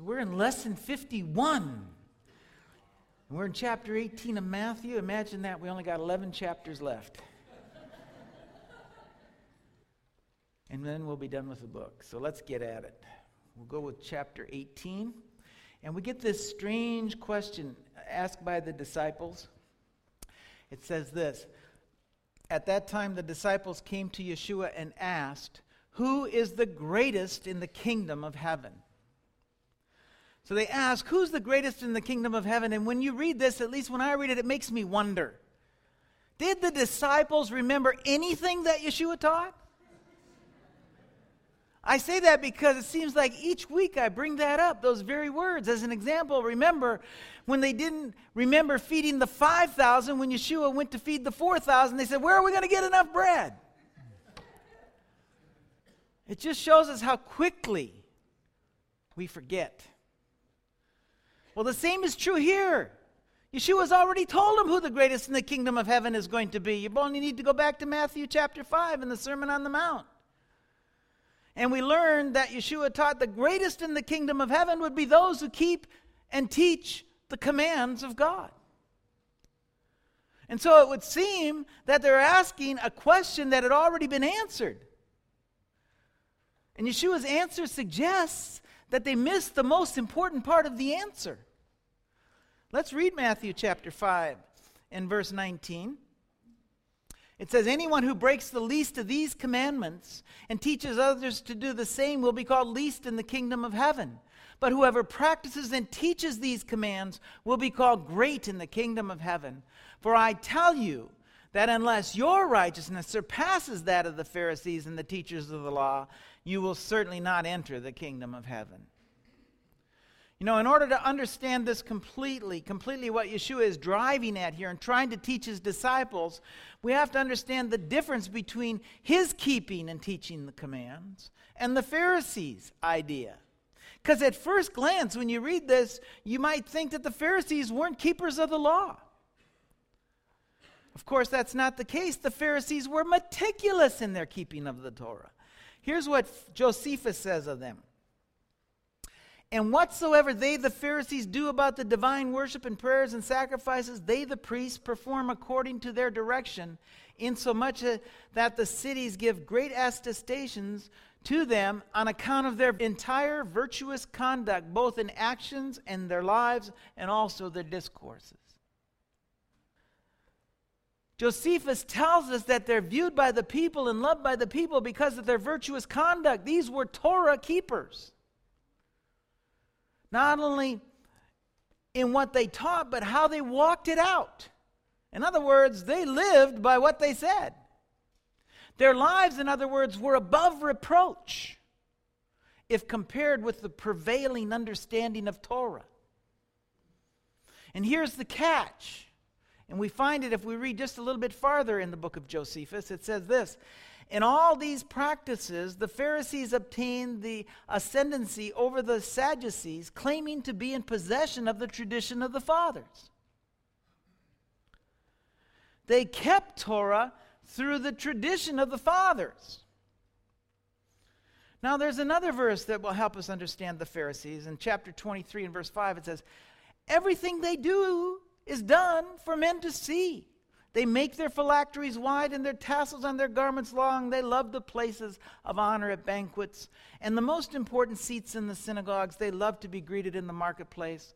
So we're in lesson 51. And we're in chapter 18 of Matthew. Imagine that. We only got 11 chapters left. and then we'll be done with the book. So let's get at it. We'll go with chapter 18. And we get this strange question asked by the disciples. It says this At that time, the disciples came to Yeshua and asked, Who is the greatest in the kingdom of heaven? So they ask, Who's the greatest in the kingdom of heaven? And when you read this, at least when I read it, it makes me wonder. Did the disciples remember anything that Yeshua taught? I say that because it seems like each week I bring that up, those very words. As an example, remember when they didn't remember feeding the 5,000, when Yeshua went to feed the 4,000, they said, Where are we going to get enough bread? It just shows us how quickly we forget. Well, the same is true here. Yeshua's already told them who the greatest in the kingdom of heaven is going to be. You only need to go back to Matthew chapter 5 and the Sermon on the Mount. And we learned that Yeshua taught the greatest in the kingdom of heaven would be those who keep and teach the commands of God. And so it would seem that they're asking a question that had already been answered. And Yeshua's answer suggests that they miss the most important part of the answer. Let's read Matthew chapter 5 and verse 19. It says, Anyone who breaks the least of these commandments and teaches others to do the same will be called least in the kingdom of heaven. But whoever practices and teaches these commands will be called great in the kingdom of heaven. For I tell you that unless your righteousness surpasses that of the Pharisees and the teachers of the law, you will certainly not enter the kingdom of heaven. You know, in order to understand this completely, completely what Yeshua is driving at here and trying to teach his disciples, we have to understand the difference between his keeping and teaching the commands and the Pharisees' idea. Because at first glance, when you read this, you might think that the Pharisees weren't keepers of the law. Of course, that's not the case. The Pharisees were meticulous in their keeping of the Torah. Here's what Josephus says of them and whatsoever they, the Pharisees, do about the divine worship and prayers and sacrifices, they, the priests, perform according to their direction, insomuch uh, that the cities give great attestations to them on account of their entire virtuous conduct, both in actions and their lives, and also their discourses. Josephus tells us that they're viewed by the people and loved by the people because of their virtuous conduct. These were Torah keepers not only in what they taught, but how they walked it out. In other words, they lived by what they said. Their lives, in other words, were above reproach if compared with the prevailing understanding of Torah. And here's the catch. And we find it if we read just a little bit farther in the book of Josephus. It says this in all these practices, the Pharisees obtained the ascendancy over the Sadducees, claiming to be in possession of the tradition of the fathers. They kept Torah through the tradition of the fathers. Now, there's another verse that will help us understand the Pharisees. In chapter 23 and verse 5, it says, Everything they do is done for men to see. They make their phylacteries wide and their tassels on their garments long. They love the places of honor at banquets and the most important seats in the synagogues. They love to be greeted in the marketplace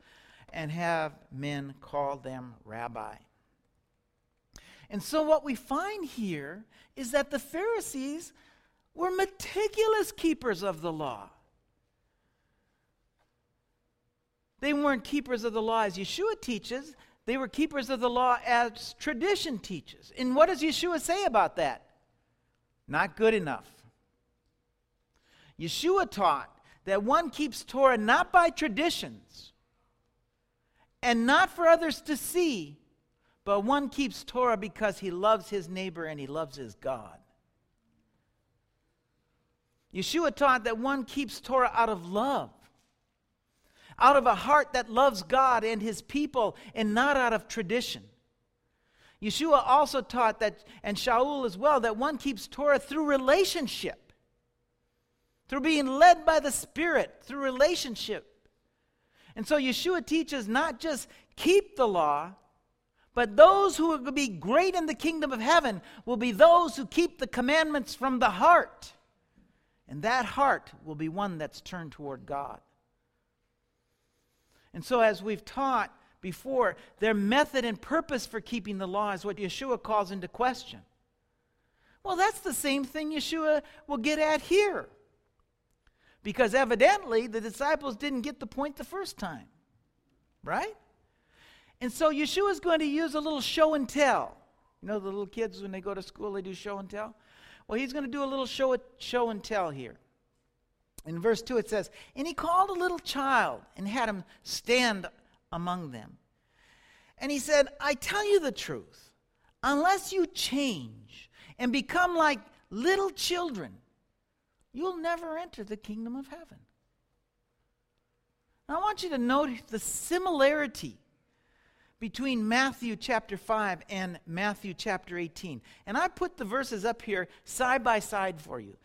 and have men call them rabbi. And so, what we find here is that the Pharisees were meticulous keepers of the law. They weren't keepers of the law as Yeshua teaches. They were keepers of the law as tradition teaches. And what does Yeshua say about that? Not good enough. Yeshua taught that one keeps Torah not by traditions and not for others to see, but one keeps Torah because he loves his neighbor and he loves his God. Yeshua taught that one keeps Torah out of love out of a heart that loves God and his people and not out of tradition. Yeshua also taught that, and Shaul as well, that one keeps Torah through relationship, through being led by the Spirit, through relationship. And so Yeshua teaches not just keep the law, but those who will be great in the kingdom of heaven will be those who keep the commandments from the heart. And that heart will be one that's turned toward God. And so, as we've taught before, their method and purpose for keeping the law is what Yeshua calls into question. Well, that's the same thing Yeshua will get at here. Because evidently the disciples didn't get the point the first time. Right? And so Yeshua is going to use a little show and tell. You know, the little kids, when they go to school, they do show and tell? Well, he's going to do a little show, show and tell here. In verse 2, it says, And he called a little child and had him stand among them. And he said, I tell you the truth, unless you change and become like little children, you'll never enter the kingdom of heaven. Now, I want you to note the similarity between Matthew chapter 5 and Matthew chapter 18. And I put the verses up here side by side for you.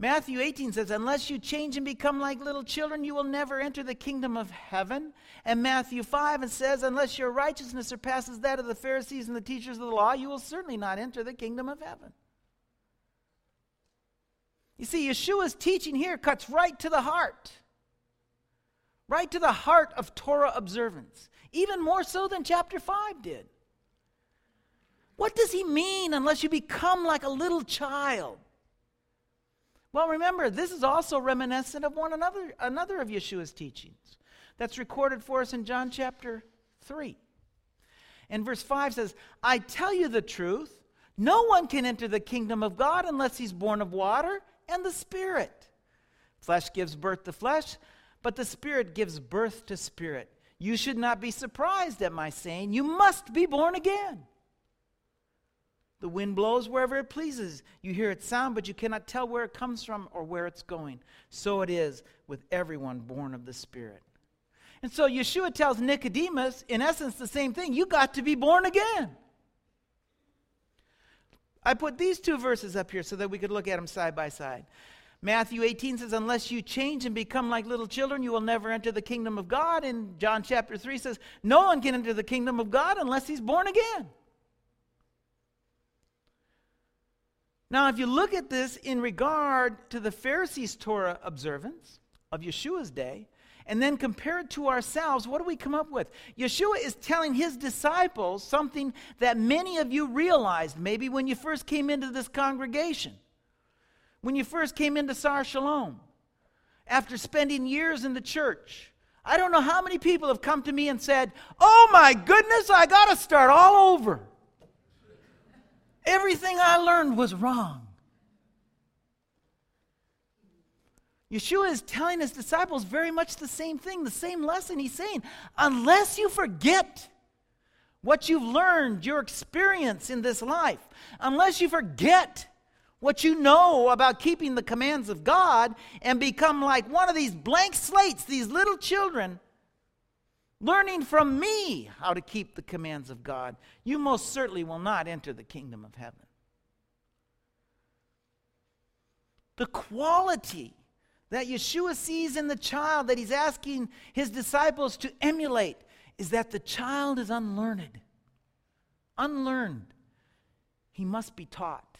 Matthew 18 says, Unless you change and become like little children, you will never enter the kingdom of heaven. And Matthew 5 it says, Unless your righteousness surpasses that of the Pharisees and the teachers of the law, you will certainly not enter the kingdom of heaven. You see, Yeshua's teaching here cuts right to the heart, right to the heart of Torah observance, even more so than chapter 5 did. What does he mean unless you become like a little child? Well, remember, this is also reminiscent of one another, another of Yeshua's teachings that's recorded for us in John chapter 3. And verse 5 says, I tell you the truth, no one can enter the kingdom of God unless he's born of water and the Spirit. Flesh gives birth to flesh, but the Spirit gives birth to spirit. You should not be surprised at my saying, You must be born again. The wind blows wherever it pleases. You hear its sound, but you cannot tell where it comes from or where it's going. So it is with everyone born of the Spirit. And so Yeshua tells Nicodemus, in essence, the same thing. You got to be born again. I put these two verses up here so that we could look at them side by side. Matthew 18 says, Unless you change and become like little children, you will never enter the kingdom of God. And John chapter 3 says, No one can enter the kingdom of God unless he's born again. Now, if you look at this in regard to the Pharisees' Torah observance of Yeshua's day, and then compare it to ourselves, what do we come up with? Yeshua is telling his disciples something that many of you realized maybe when you first came into this congregation, when you first came into Sar Shalom, after spending years in the church. I don't know how many people have come to me and said, Oh my goodness, I got to start all over. Everything I learned was wrong. Yeshua is telling his disciples very much the same thing, the same lesson. He's saying, unless you forget what you've learned, your experience in this life, unless you forget what you know about keeping the commands of God and become like one of these blank slates, these little children, learning from me how to keep the commands of God, you most certainly will not enter the kingdom of heaven. The quality that Yeshua sees in the child that he's asking his disciples to emulate is that the child is unlearned. Unlearned. He must be taught.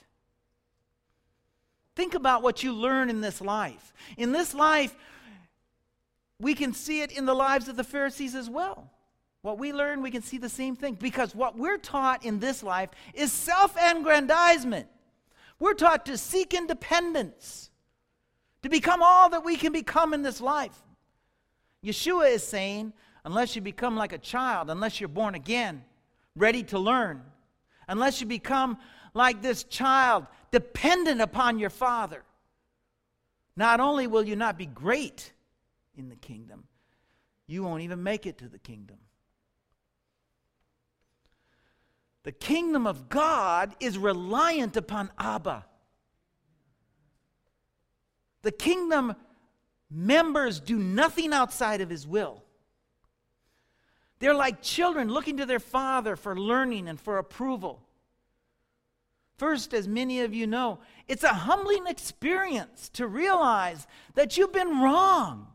Think about what you learn in this life. In this life, we can see it in the lives of the Pharisees as well. What we learn, we can see the same thing because what we're taught in this life is self aggrandizement. We're taught to seek independence, to become all that we can become in this life. Yeshua is saying, unless you become like a child, unless you're born again, ready to learn, unless you become like this child, dependent upon your father, not only will you not be great, in the kingdom. You won't even make it to the kingdom. The kingdom of God is reliant upon Abba. The kingdom members do nothing outside of his will. They're like children looking to their father for learning and for approval. First, as many of you know, it's a humbling experience to realize that you've been wrong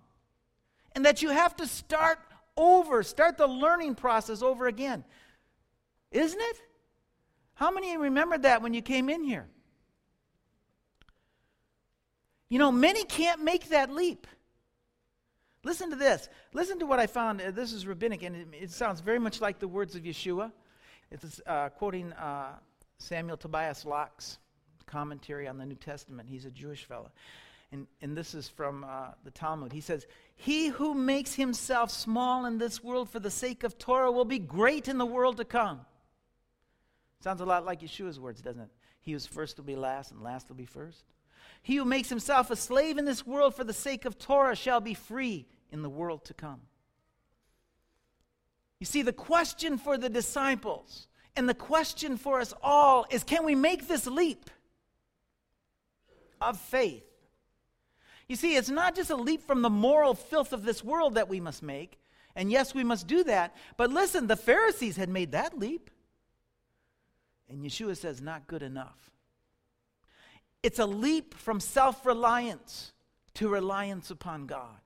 and that you have to start over, start the learning process over again. Isn't it? How many remembered that when you came in here? You know, many can't make that leap. Listen to this. Listen to what I found. Uh, this is rabbinic, and it, it, sounds very much like the words of Yeshua. It's uh, quoting uh, Samuel Tobias Lachs's commentary on the New Testament. He's a Jewish fellow. And, and this is from uh, the Talmud. He says, He who makes himself small in this world for the sake of Torah will be great in the world to come. Sounds a lot like Yeshua's words, doesn't it? He who's first will be last, and last will be first. He who makes himself a slave in this world for the sake of Torah shall be free in the world to come. You see, the question for the disciples and the question for us all is can we make this leap of faith? You see, it's not just a leap from the moral filth of this world that we must make. And yes, we must do that. But listen, the Pharisees had made that leap. And Yeshua says, not good enough. It's a leap from self reliance to reliance upon God.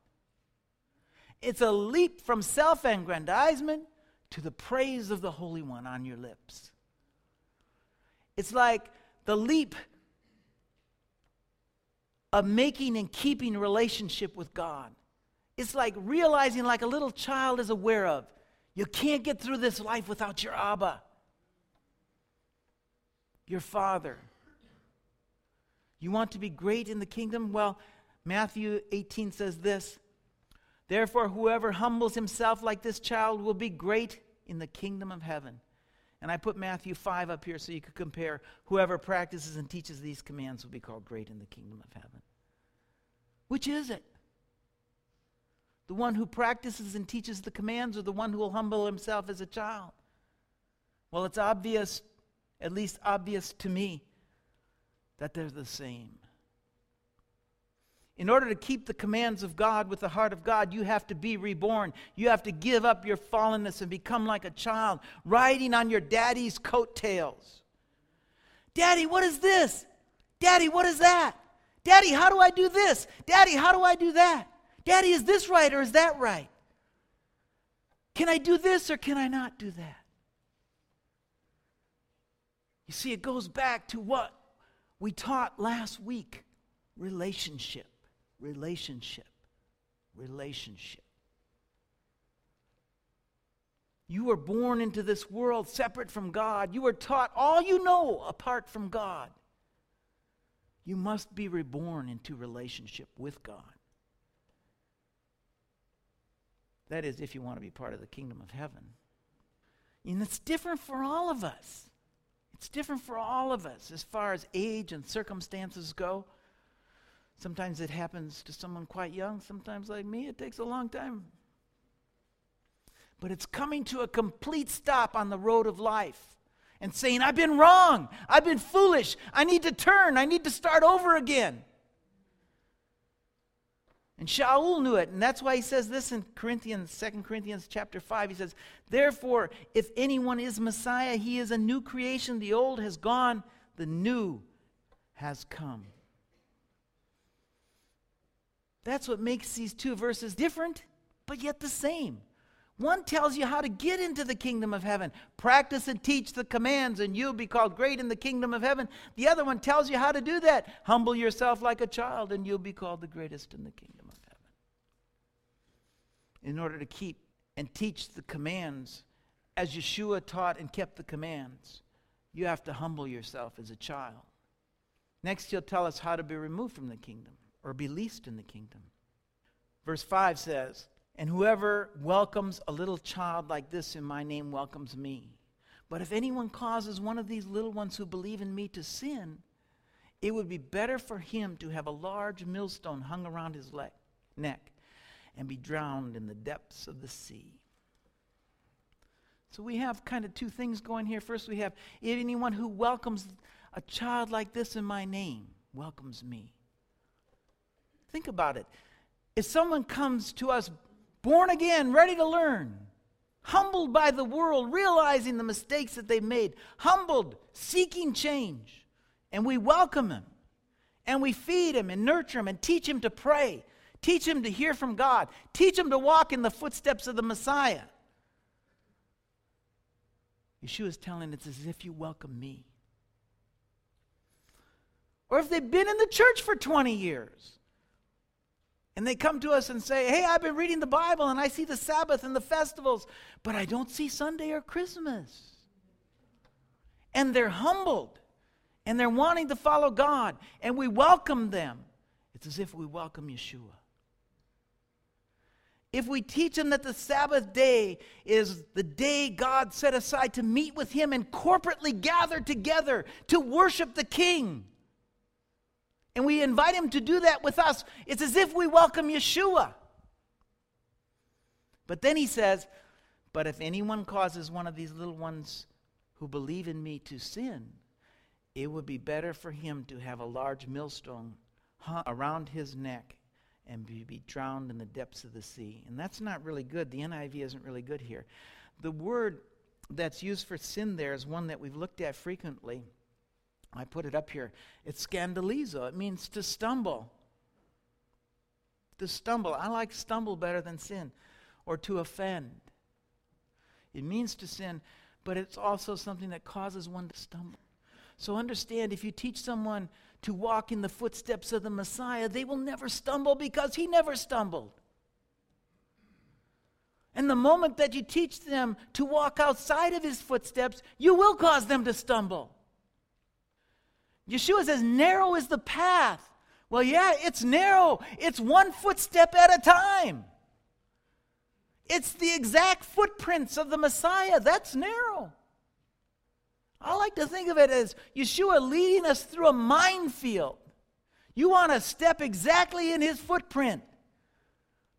It's a leap from self aggrandizement to the praise of the Holy One on your lips. It's like the leap of making and keeping relationship with God. It's like realizing, like a little child is aware of, you can't get through this life without your Abba, your Father. You want to be great in the kingdom? Well, Matthew 18 says this Therefore, whoever humbles himself like this child will be great in the kingdom of heaven. And I put Matthew 5 up here so you could compare. Whoever practices and teaches these commands will be called great in the kingdom of heaven. Which is it? The one who practices and teaches the commands or the one who will humble himself as a child? Well, it's obvious, at least obvious to me, that they're the same. In order to keep the commands of God with the heart of God, you have to be reborn. You have to give up your fallenness and become like a child, riding on your daddy's coattails. Daddy, what is this? Daddy, what is that? Daddy, how do I do this? Daddy, how do I do that? Daddy, is this right or is that right? Can I do this or can I not do that? You see, it goes back to what we taught last week relationship, relationship, relationship. You were born into this world separate from God. You were taught all you know apart from God. You must be reborn into relationship with God. That is, if you want to be part of the kingdom of heaven. And it's different for all of us. It's different for all of us as far as age and circumstances go. Sometimes it happens to someone quite young, sometimes, like me, it takes a long time. But it's coming to a complete stop on the road of life and saying, I've been wrong, I've been foolish, I need to turn, I need to start over again. And Shaul knew it, and that's why he says this in Corinthians, 2 Corinthians chapter 5. He says, Therefore, if anyone is Messiah, he is a new creation. The old has gone, the new has come. That's what makes these two verses different, but yet the same. One tells you how to get into the kingdom of heaven. Practice and teach the commands, and you'll be called great in the kingdom of heaven. The other one tells you how to do that. Humble yourself like a child, and you'll be called the greatest in the kingdom of heaven. In order to keep and teach the commands as Yeshua taught and kept the commands, you have to humble yourself as a child. Next, he'll tell us how to be removed from the kingdom or be least in the kingdom. Verse 5 says, and whoever welcomes a little child like this in my name welcomes me. But if anyone causes one of these little ones who believe in me to sin, it would be better for him to have a large millstone hung around his leg, neck and be drowned in the depths of the sea. So we have kind of two things going here. First, we have anyone who welcomes a child like this in my name welcomes me. Think about it. If someone comes to us born again, ready to learn, humbled by the world, realizing the mistakes that they made, humbled, seeking change. And we welcome him, and we feed him and nurture him and teach him to pray, Teach them to hear from God. Teach them to walk in the footsteps of the Messiah. Yeshua is telling it's as if you welcome me. Or if they've been in the church for 20 years and they come to us and say, Hey, I've been reading the Bible and I see the Sabbath and the festivals, but I don't see Sunday or Christmas. And they're humbled and they're wanting to follow God, and we welcome them. It's as if we welcome Yeshua. If we teach them that the Sabbath day is the day God set aside to meet with Him and corporately gather together to worship the King, and we invite him to do that with us, it's as if we welcome Yeshua. But then he says, But if anyone causes one of these little ones who believe in me to sin, it would be better for him to have a large millstone around his neck and be, be drowned in the depths of the sea. And that's not really good. The NIV isn't really good here. The word that's used for sin there is one that we've looked at frequently. I put it up here. It's scandalizo. It means to stumble. To stumble. I like stumble better than sin or to offend. It means to sin, but it's also something that causes one to stumble. So understand if you teach someone to walk in the footsteps of the Messiah, they will never stumble because he never stumbled. And the moment that you teach them to walk outside of his footsteps, you will cause them to stumble. Yeshua says, narrow is the path. Well, yeah, it's narrow. It's one footstep at a time. It's the exact footprints of the Messiah. That's narrow. I like to think of it as Yeshua leading us through a minefield. You want to step exactly in his footprint.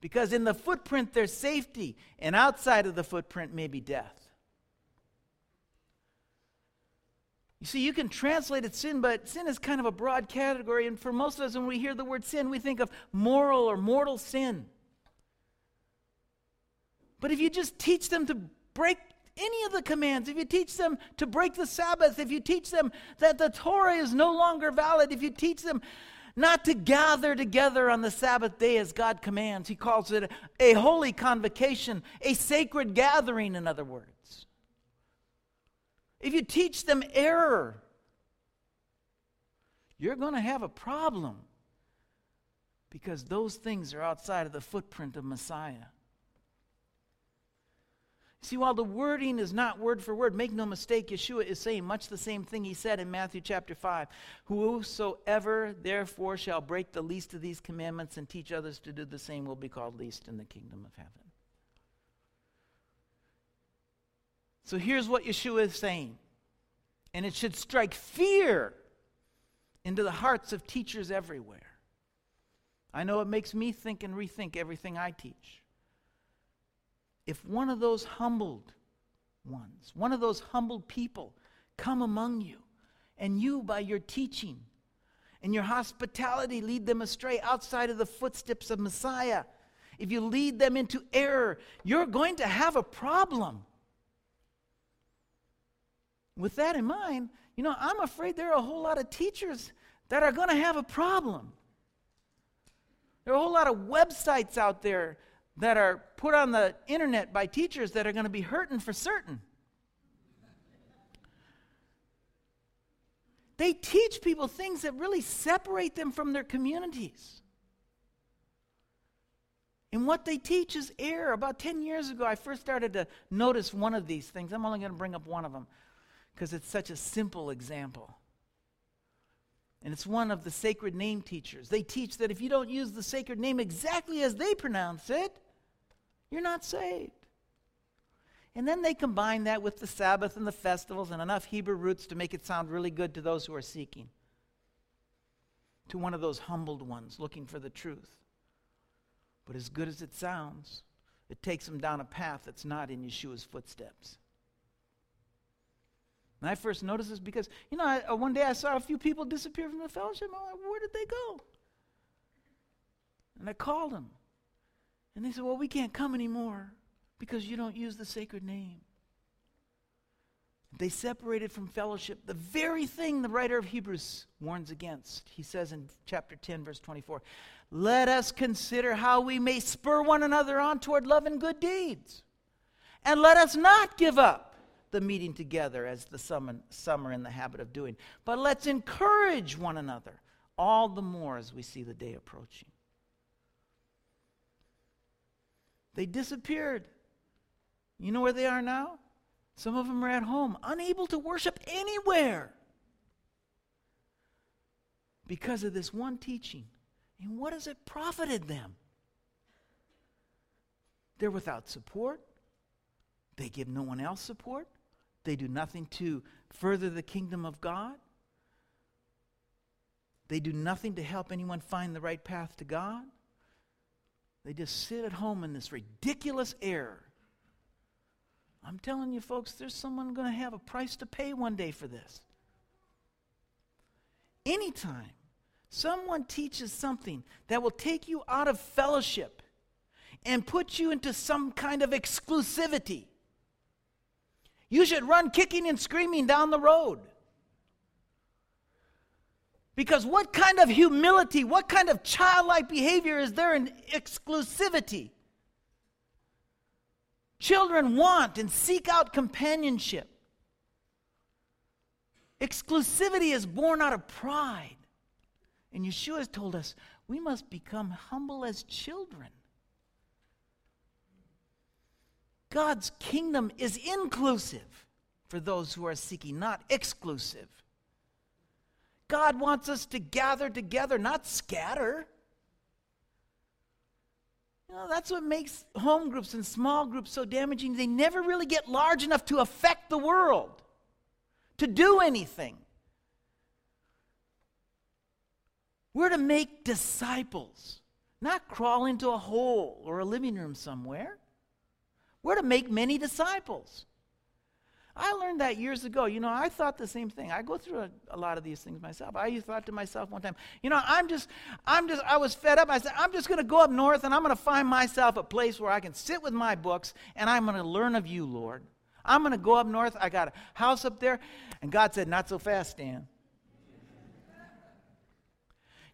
Because in the footprint there's safety, and outside of the footprint may be death. You see, you can translate it sin, but sin is kind of a broad category. And for most of us, when we hear the word sin, we think of moral or mortal sin. But if you just teach them to break any of the commands, if you teach them to break the Sabbath, if you teach them that the Torah is no longer valid, if you teach them not to gather together on the Sabbath day as God commands, He calls it a holy convocation, a sacred gathering, in other words. If you teach them error, you're going to have a problem because those things are outside of the footprint of Messiah. See, while the wording is not word for word, make no mistake, Yeshua is saying much the same thing he said in Matthew chapter 5. Whosoever therefore shall break the least of these commandments and teach others to do the same will be called least in the kingdom of heaven. So here's what Yeshua is saying, and it should strike fear into the hearts of teachers everywhere. I know it makes me think and rethink everything I teach. If one of those humbled ones, one of those humbled people, come among you, and you, by your teaching and your hospitality, lead them astray outside of the footsteps of Messiah, if you lead them into error, you're going to have a problem. With that in mind, you know, I'm afraid there are a whole lot of teachers that are going to have a problem. There are a whole lot of websites out there that are put on the internet by teachers that are going to be hurting for certain. They teach people things that really separate them from their communities. And what they teach is error. About 10 years ago, I first started to notice one of these things. I'm only going to bring up one of them because it's such a simple example. And it's one of the sacred name teachers. They teach that if you don't use the sacred name exactly as they pronounce it, you're not saved. And then they combine that with the Sabbath and the festivals and enough Hebrew roots to make it sound really good to those who are seeking, to one of those humbled ones looking for the truth. But as good as it sounds, it takes them down a path that's not in Yeshua's footsteps. And I first noticed this because, you know, I, uh, one day I saw a few people disappear from the fellowship. I'm like, where did they go? And I called them. And they said, well, we can't come anymore because you don't use the sacred name. They separated from fellowship, the very thing the writer of Hebrews warns against. He says in chapter 10, verse 24, Let us consider how we may spur one another on toward love and good deeds. And let us not give up the meeting together as the some, some are in the habit of doing, but let's encourage one another, all the more as we see the day approaching. They disappeared. You know where they are now? Some of them are at home, unable to worship anywhere because of this one teaching. And what has it profited them? They're without support. They give no one else support. They do nothing to further the kingdom of God. They do nothing to help anyone find the right path to God. They just sit at home in this ridiculous error I'm telling you, folks, there's someone going to have a price to pay one day for this. Anytime someone teaches something that will take you out of fellowship and put you into some kind of exclusivity, you should run kicking and screaming down the road. Because what kind of humility, what kind of childlike behavior is there in exclusivity? Children want and seek out companionship. Exclusivity is born out of pride. And Yeshua has told us we must become humble as children. God's kingdom is inclusive for those who are seeking, not exclusive. God wants us to gather together, not scatter. You know, that's what makes home groups and small groups so damaging. They never really get large enough to affect the world, to do anything. We're to make disciples, not crawl into a hole or a living room somewhere. We're to make many disciples. I learned that years ago. You know, I thought the same thing. I go through a, a, lot of these things myself. I thought to myself one time, you know, I'm just, I'm just, I was fed up. I said, I'm just going to go up north and I'm going to find myself a place where I can sit with my books and I'm going to learn of you, Lord. I'm going to go up north. I got a house up there. And God said, not so fast, Dan.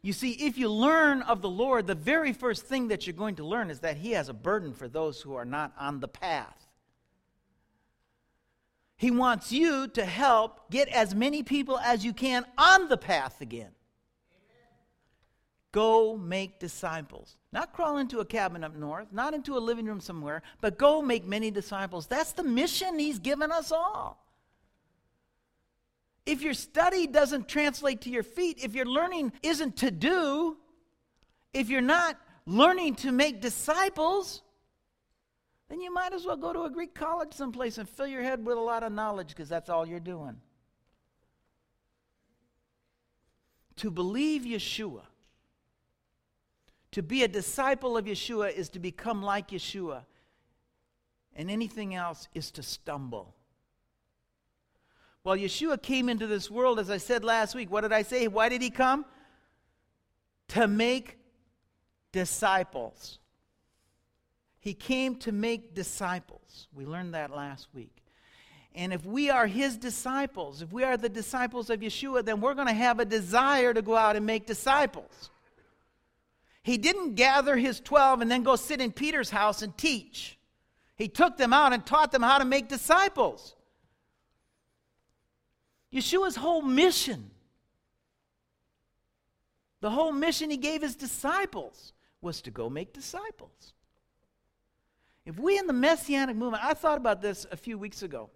You see, if you learn of the Lord, the very first thing that you're going to learn is that He has a burden for those who are not on the path. He wants you to help get as many people as you can on the path again. Go make disciples. Not crawl into a cabin up north, not into a living room somewhere, but go make many disciples. That's the mission He's given us all. If your study doesn't translate to your feet, if your learning isn't to do, if you're not learning to make disciples, then you might as well go to a Greek college someplace and fill your head with a lot of knowledge because that's all you're doing. To believe Yeshua, to be a disciple of Yeshua is to become like Yeshua, and anything else is to stumble. Well, Yeshua came into this world, as I said last week. What did I say? Why did he come? To make disciples. He came to make disciples. We learned that last week. And if we are his disciples, if we are the disciples of Yeshua, then we're going to have a desire to go out and make disciples. He didn't gather his 12 and then go sit in Peter's house and teach. He took them out and taught them how to make disciples. Yeshua's whole mission, the whole mission he gave his disciples, was to go make disciples. If we in the Messianic movement, I thought about this a few weeks ago.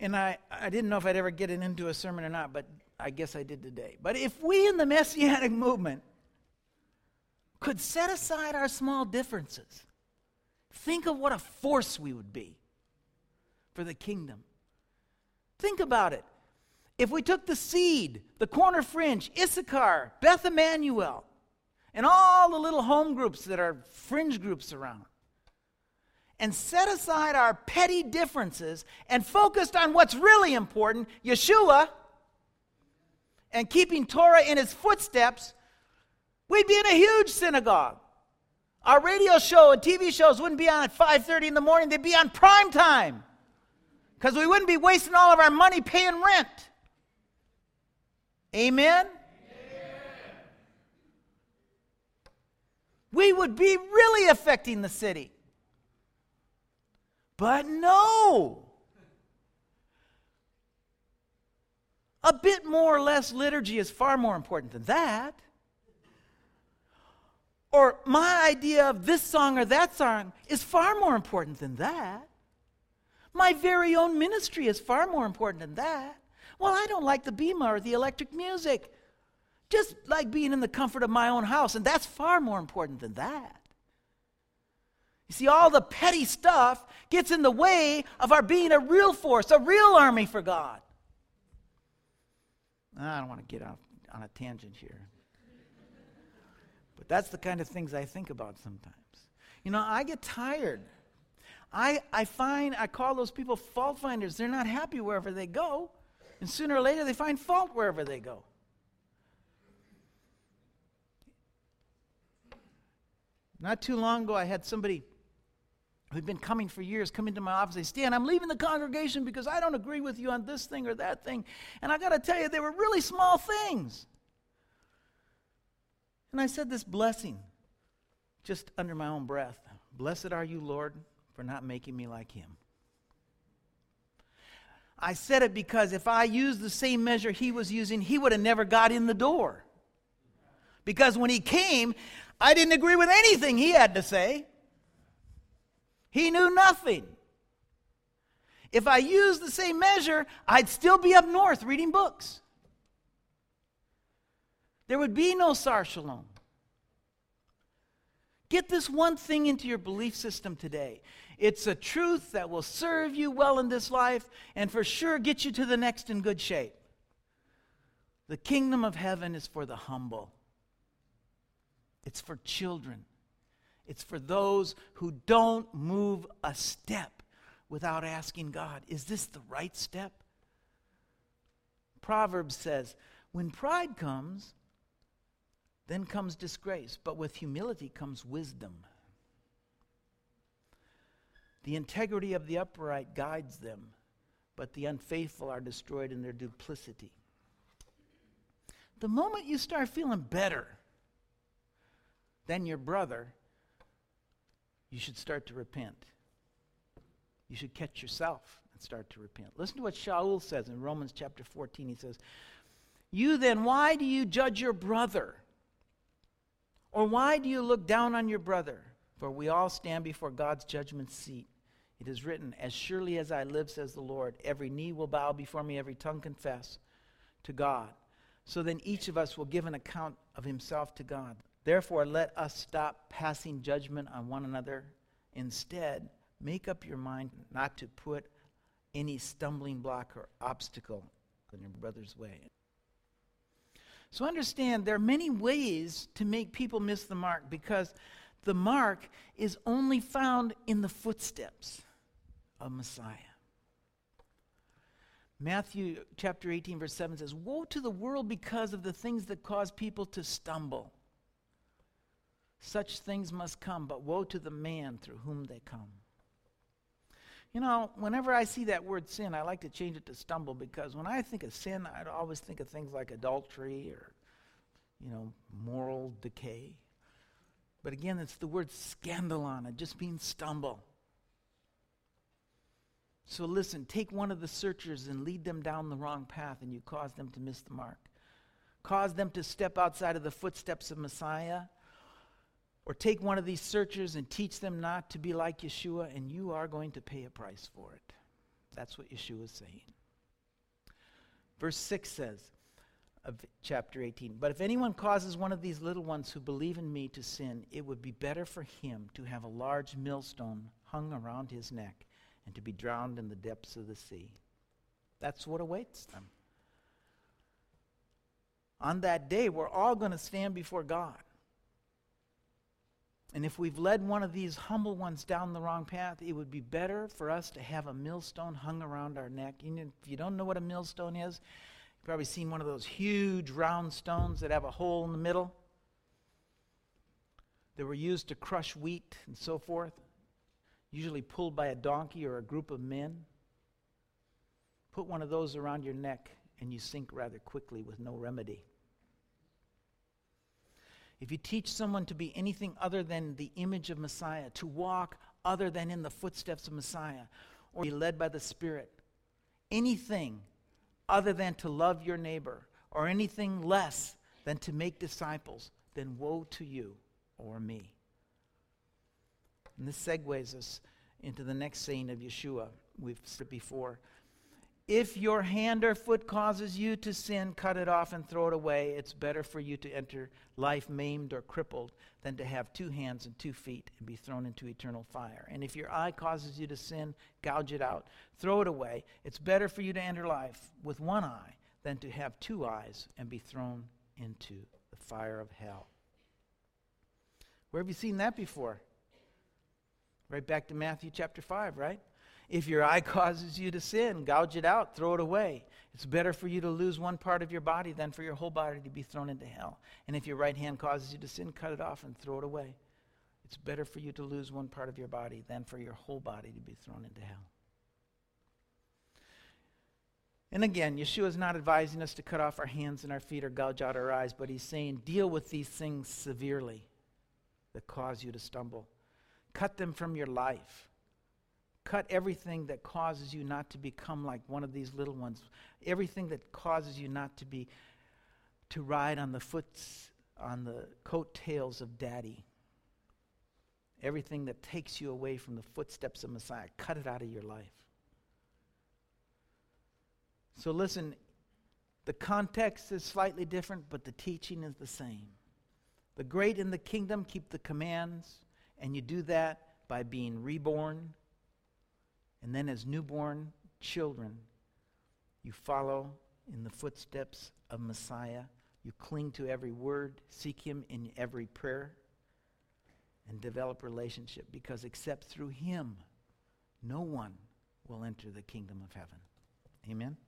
And I, I didn't know if I'd ever get it into a sermon or not, but I guess I did today. But if we in the Messianic movement could set aside our small differences, think of what a force we would be for the kingdom. Think about it. If we took the seed, the corner fringe, Issachar, Beth Emmanuel, and all the little home groups that are fringe groups around. And set aside our petty differences and focused on what's really important Yeshua and keeping Torah in his footsteps, we'd be in a huge synagogue. Our radio show and TV shows wouldn't be on at 5:30 in the morning, they'd be on prime time. Because we wouldn't be wasting all of our money paying rent. Amen? We would be really affecting the city. But no. A bit more or less liturgy is far more important than that. Or my idea of this song or that song is far more important than that. My very own ministry is far more important than that. Well, I don't like the Bema or the electric music. Just like being in the comfort of my own house, and that's far more important than that. You see, all the petty stuff gets in the way of our being a real force, a real army for God. I don't want to get off on a tangent here. But that's the kind of things I think about sometimes. You know, I get tired. I, I find, I call those people fault finders. They're not happy wherever they go. And sooner or later, they find fault wherever they go. Not too long ago, I had somebody who'd been coming for years come into my office and say, Stan, I'm leaving the congregation because I don't agree with you on this thing or that thing. And I got to tell you, they were really small things. And I said this blessing just under my own breath Blessed are you, Lord, for not making me like him. I said it because if I used the same measure he was using, he would have never got in the door. Because when he came, I didn't agree with anything he had to say. He knew nothing. If I used the same measure, I'd still be up north reading books. There would be no Sar Shalom. Get this one thing into your belief system today. It's a truth that will serve you well in this life and for sure get you to the next in good shape. The kingdom of heaven is for the humble, it's for children. It's for those who don't move a step without asking God, is this the right step? Proverbs says, when pride comes, then comes disgrace, but with humility comes wisdom. The integrity of the upright guides them, but the unfaithful are destroyed in their duplicity. The moment you start feeling better than your brother, you should start to repent. You should catch yourself and start to repent. Listen to what Shaul says in Romans chapter 14. He says, You then, why do you judge your brother? Or why do you look down on your brother? For we all stand before God's judgment seat. It is written, As surely as I live, says the Lord, every knee will bow before me, every tongue confess to God. So then each of us will give an account of himself to God. Therefore, let us stop passing judgment on one another. Instead, make up your mind not to put any stumbling block or obstacle in your brother's way. So understand there are many ways to make people miss the mark because the mark is only found in the footsteps of Messiah. Matthew chapter 18, verse 7 says, Woe to the world because of the things that cause people to stumble. Such things must come, but woe to the man through whom they come. You know, whenever I see that word sin, I like to change it to stumble because when I think of sin, I'd always think of things like adultery or, you know, moral decay. But again, it's the word scandalon, it just means stumble. So listen, take one of the searchers and lead them down the wrong path, and you cause them to miss the mark. Cause them to step outside of the footsteps of Messiah or take one of these searchers and teach them not to be like Yeshua, and you are going to pay a price for it. That's what Yeshua is saying. Verse 6 says of chapter 18 But if anyone causes one of these little ones who believe in me to sin, it would be better for him to have a large millstone hung around his neck and to be drowned in the depths of the sea. That's what awaits them. On that day, we're all going to stand before God. And if we've led one of these humble ones down the wrong path, it would be better for us to have a millstone hung around our neck. You know, if you don't know what a millstone is, probably seen one of those huge round stones that have a hole in the middle that were used to crush wheat and so forth, usually pulled by a donkey or a group of men. Put one of those around your neck and you sink rather quickly with no remedy. If you teach someone to be anything other than the image of Messiah, to walk other than in the footsteps of Messiah, or be led by the Spirit, anything other than to love your neighbor, or anything less than to make disciples, then woe to you or me. And this segues us into the next saying of Yeshua. We've said before. If your hand or foot causes you to sin, cut it off and throw it away. It's better for you to enter life maimed or crippled than to have two hands and two feet and be thrown into eternal fire. And if your eye causes you to sin, gouge it out, throw it away. It's better for you to enter life with one eye than to have two eyes and be thrown into the fire of hell. Where have you seen that before? Right back to Matthew chapter 5, right? If your eye causes you to sin, gouge it out, throw it away. It's better for you to lose one part of your body than for your whole body to be thrown into hell. And if your right hand causes you to sin, cut it off and throw it away. It's better for you to lose one part of your body than for your whole body to be thrown into hell. And again, Yeshua is not advising us to cut off our hands and our feet or gouge out our eyes, but he's saying deal with these things severely that cause you to stumble. Cut them from your life. Cut everything that causes you not to become like one of these little ones. Everything that causes you not to be to ride on the foots on the coattails of daddy. Everything that takes you away from the footsteps of Messiah, cut it out of your life. So listen, the context is slightly different, but the teaching is the same. The great in the kingdom keep the commands, and you do that by being reborn. And then, as newborn children, you follow in the footsteps of Messiah. You cling to every word, seek Him in every prayer, and develop relationship because except through Him, no one will enter the kingdom of heaven. Amen.